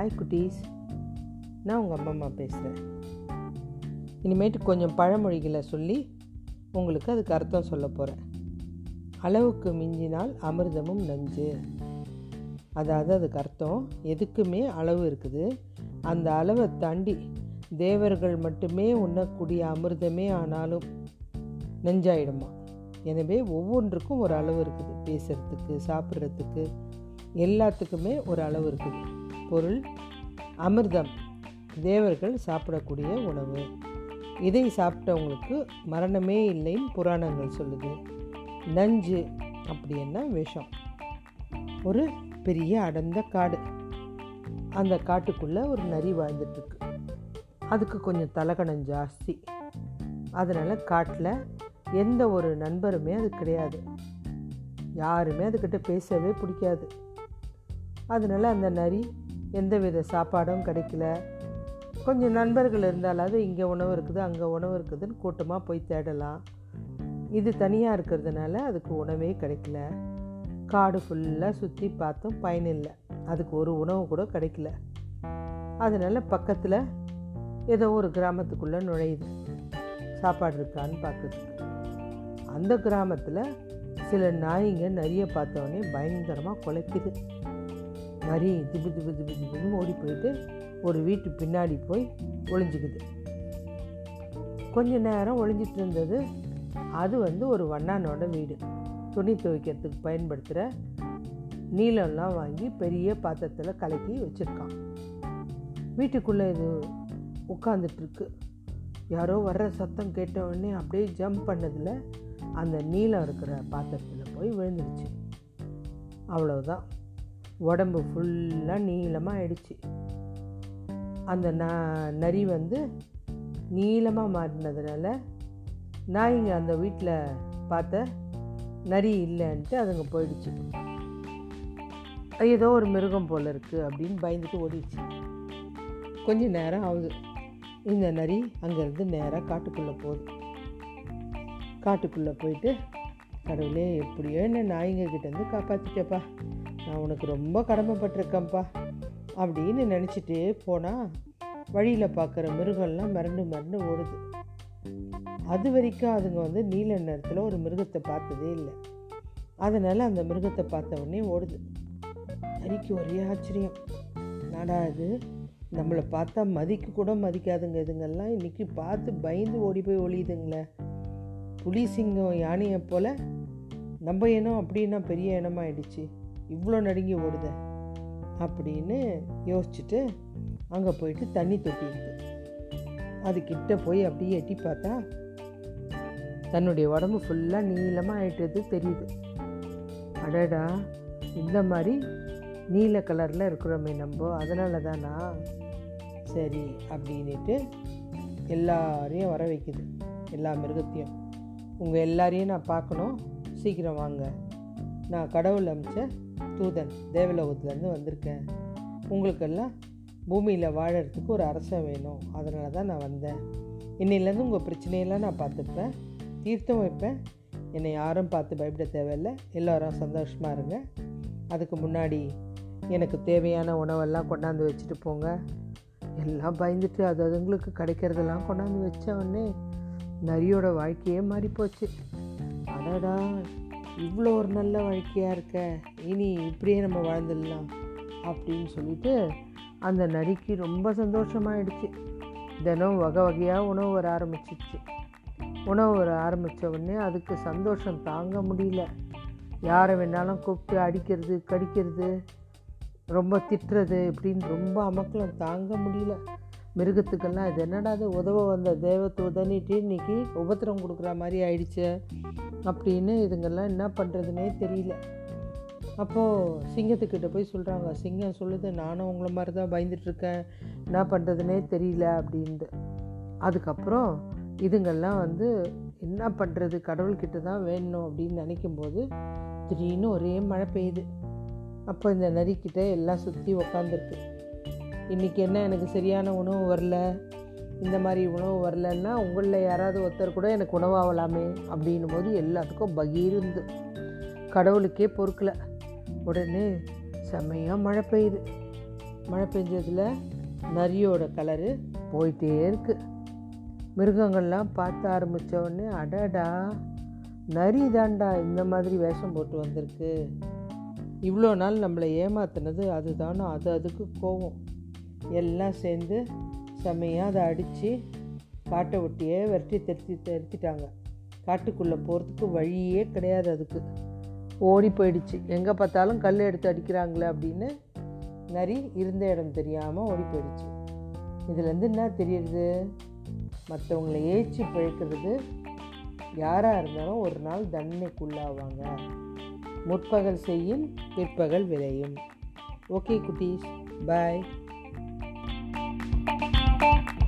Hi குட்டீஸ். நான் உங்கள் அம்மா அம்மா பேசுகிறேன் இனிமேட்டு கொஞ்சம் பழமொழிகளை சொல்லி உங்களுக்கு அதுக்கு அர்த்தம் சொல்ல போகிறேன் அளவுக்கு மிஞ்சினால் அமிர்தமும் நஞ்சு. அதாவது அதுக்கு அர்த்தம் எதுக்குமே அளவு இருக்குது. அந்த அளவை தாண்டி தேவர்கள் மட்டுமே உண்ணக்கூடிய அமிர்தமே ஆனாலும் நெஞ்சாயிடுமா? எனவே ஒவ்வொன்றுக்கும் ஒரு அளவு இருக்குது. பேசுகிறதுக்கு சாப்பிட்றதுக்கு எல்லாத்துக்குமே ஒரு அளவு இருக்குது. பொருள் அமிர்தம் தேவர்கள் சாப்பிடக்கூடிய உணவு. இதை சாப்பிட்டவங்களுக்கு மரணமே இல்லைன்னு புராணங்கள் சொல்லுது. நஞ்சு அப்படின்னா விஷம். ஒரு பெரிய அடர்ந்த காடு. அந்த காட்டுக்குள்ளே ஒரு நரி வாழ்ந்துட்டுருக்கு. அதுக்கு கொஞ்சம் தலகணம் ஜாஸ்தி. அதனால் காட்டில் எந்த ஒரு நண்பருமே அது கிடையாது. யாருமே அதுக்கிட்ட பேசவே பிடிக்காது. அதனால் அந்த நரி எந்த வித சாப்பாடும் கிடைக்கல. கொஞ்சம் நண்பர்கள் இருந்தாலாவது இங்கே உணவு இருக்குது அங்கே உணவு இருக்குதுன்னு கூட்டமாக போய் தேடலாம். இது தனியாக இருக்கிறதுனால அதுக்கு உணவே கிடைக்கல. காடு ஃபுல்லாக சுற்றி பார்த்தும் பயனில்லை. அதுக்கு ஒரு உணவு கூட கிடைக்கல. அதனால் பக்கத்தில் ஏதோ ஒரு கிராமத்துக்குள்ளே நுழையுது. சாப்பாடு இருக்கான்னு பார்க்குது. அந்த கிராமத்தில் சில நாய்ங்க நிறைய பார்த்தோன்னே பயங்கரமாக குலைக்குது. நரி திபு திபு திபு திபுன்னு ஓடி போயிட்டு ஒரு வீட்டு பின்னாடி போய் ஒளிஞ்சிக்குது. கொஞ்ச நேரம் ஒளிஞ்சிட்டு இருந்தது. அது வந்து ஒரு வண்ணானோட வீடு. துணி துவைக்கிறதுக்கு பயன்படுத்துகிற நீளம்லாம் வாங்கி பெரிய பாத்திரத்தில் கலக்கி வச்சுருக்கான். வீட்டுக்குள்ளே இது உட்காந்துட்டுருக்கு யாரோ வர்ற சத்தம் கேட்டவுடனே அப்படியே ஜம்ப் பண்ணதில் அந்த நீளம் இருக்கிற பாத்திரத்தில் போய் விழுந்துருச்சு. அவ்வளோதான் உடம்பு ஃபுல்லாக நீளமாக ஆயிடுச்சு அந்த ந நரி வந்து நீளமாக மாறினதுனால நாய்ங்க அந்த வீட்டில் பார்த்த நரி இல்லைன்ட்டு அதுங்க போயிடுச்சு. ஏதோ ஒரு மிருகம் போல் இருக்குது அப்படின்னு பயந்துட்டு ஓடிடுச்சு. கொஞ்ச நேரம் ஆகுது. இந்த நரி அங்கேருந்து நேராக காட்டுக்குள்ளே போகுது. காட்டுக்குள்ளே போயிட்டு கடவுளே எப்படியோ என்ன நாய்ங்க கிட்டேருந்து காப்பாற்றிட்டப்பா நான் உனக்கு ரொம்ப கடமைப்பட்டிருக்கேன்ப்பா அப்படின்னு நினச்சிட்டே போனால் வழியில் பார்க்குற மிருகம்லாம் மிரண்டு மிரண்டு ஓடுது. அது வரைக்கும் அதுங்க வந்து நீல நேரத்தில் ஒரு மிருகத்தை பார்த்ததே இல்லை. அதனால் அந்த மிருகத்தை பார்த்த உடனே ஓடுது. ஹரிக்கு ஒரே ஆச்சரியம். நாடா இது? நம்மளை பார்த்தா மதிக்க கூட மதிக்காதுங்க. இதுங்கெல்லாம் இன்றைக்கி பார்த்து பயந்து ஓடி போய் ஒழியுதுங்களே புலி சிங்கம் யானையை போல் நம்ம இனம் அப்படின்னா பெரிய இனமாயிடுச்சு. இவ்வளோ நடுங்கி ஓடுத? அப்படின்னு யோசிச்சுட்டு அங்கே போயிட்டு தண்ணி தொட்டி இருக்கு. அது கிட்டே போய் அப்படியே எட்டி பார்த்தா தன்னுடைய உடம்பு ஃபுல்லாக நீளமாக ஆயிட்டது தெரியுது. அடடா இந்த மாதிரி நீல கலரில் இருக்கிறோமே நம்ம அதனால தானா சரி அப்படின்ட்டு எல்லாரையும் வர வைக்குது. எல்லா மிருகத்தையும். உங்கள் எல்லாரையும் நான் பார்க்கணும். சீக்கிரம் வாங்க. நான் கடவுள் அமிச்ச தூதன் தேவலோகத்துலேருந்து வந்திருக்கேன். உங்களுக்கெல்லாம் பூமியில் வாழறதுக்கு ஒரு அரசன் வேணும். அதனால தான் நான் வந்தேன். இன்னிலேருந்து உங்கள் பிரச்சனையெல்லாம் நான் பார்த்துப்பேன். தீர்த்தம் வைப்பேன். என்னை யாரும் பார்த்து பயப்பட தேவையில்லை. எல்லோரும் சந்தோஷமாக இருங்க. அதுக்கு முன்னாடி எனக்கு தேவையான உணவெல்லாம் கொண்டாந்து வச்சுட்டு போங்க. எல்லாம் பயந்துட்டு அது அதுங்களுக்கு கிடைக்கிறதெல்லாம் கொண்டாந்து வச்ச உடனே நரியோட வாழ்க்கையே மாறி போச்சு அடடா. இவ்வளோ ஒரு நல்ல வாழ்க்கையாக இருக்க இனி இப்படியே நம்ம வாழ்ந்துடலாம் அப்படின்னு சொல்லிட்டு அந்த நரிக்கு ரொம்ப சந்தோஷமாயிடுச்சு. தினம் வகை வகையாக உணவு வர ஆரம்பிச்சிச்சு. உணவு வர ஆரம்பித்த உடனே அதுக்கு சந்தோஷம் தாங்க முடியல. யாரை வேணாலும் கூப்பிட்டு அடிக்கிறது கடிக்கிறது ரொம்ப திட்டுறது இப்படின்னு ரொம்ப அமக்கலம் தாங்க முடியல. மிருகத்துக்கெல்லாம் இது என்னடா அது உதவ வந்த தெய்வத்தை தூதனிட்டு இன்னைக்கு உபத்திரம் கொடுக்குற மாதிரி ஆயிடுச்சு அப்படின்னு இதுங்கெல்லாம் என்ன பண்ணுறதுனே தெரியல. அப்போது சிங்கத்துக்கிட்ட போய் சொல்கிறாங்க சிங்கம் சொல்லுது நானும் உங்களை மாதிரி தான் பயந்துட்டுருக்கேன் என்ன பண்ணுறதுனே தெரியல அப்படின்ட்டு. அதுக்கப்புறம் இதுங்கெல்லாம் வந்து என்ன பண்ணுறது கடவுள்கிட்ட தான் வேணும் அப்படின்னு நினைக்கும்போது திடீர்னு ஒரே மழை பெய்யுது. அப்போ இந்த நரிக்கிட்ட எல்லாம் சுற்றி உக்காந்துருக்கு. இன்றைக்கி என்ன எனக்கு சரியான உணவு வரல? இந்த மாதிரி உணவு வரலன்னா உங்களில் யாராவது ஒருத்தர் கூட எனக்கு உணவாகலாமே அப்படின்னும் போது எல்லாத்துக்கும் பகீர்ந்து கடவுளுக்கே பொறுக்கலை. உடனே செம்மையாக மழை பெய்யுது. மழை பெஞ்சதில் நரியோட கலரு போயிட்டே இருக்குது மிருகங்கள்லாம் பார்த்து ஆரம்பித்த உடனே அடடா நரி தாண்டா இந்த மாதிரி வேஷம் போட்டு வந்திருக்கு. இவ்வளோ நாள் நம்மளை ஏமாத்தினது அதுதானோ அது அதுக்கு கோவம். எல்லாம் சேர்ந்து செம்மையாக அதை அடித்து காட்டை ஒட்டியே விரட்டி திருத்தி திருத்திட்டாங்க. காட்டுக்குள்ளே போகிறதுக்கு வழியே கிடையாது அதுக்கு. ஓடி போயிடுச்சு. எங்கே பார்த்தாலும் கல் எடுத்து அடிக்கிறாங்களே அப்படின்னு நரி இருந்த இடம் தெரியாமல் ஓடி போயிடுச்சு. இதுலேருந்து என்ன தெரியுது? மற்றவங்களை ஏச்சி பிழைக்கிறது யாராக இருந்தாலும் ஒரு நாள் தண்டனைக்குள்ளாவாங்க. முற்பகல் செய்யும் பிற்பகல் விளையும். ஓகே குட்டீஸ். பாய் Thank you.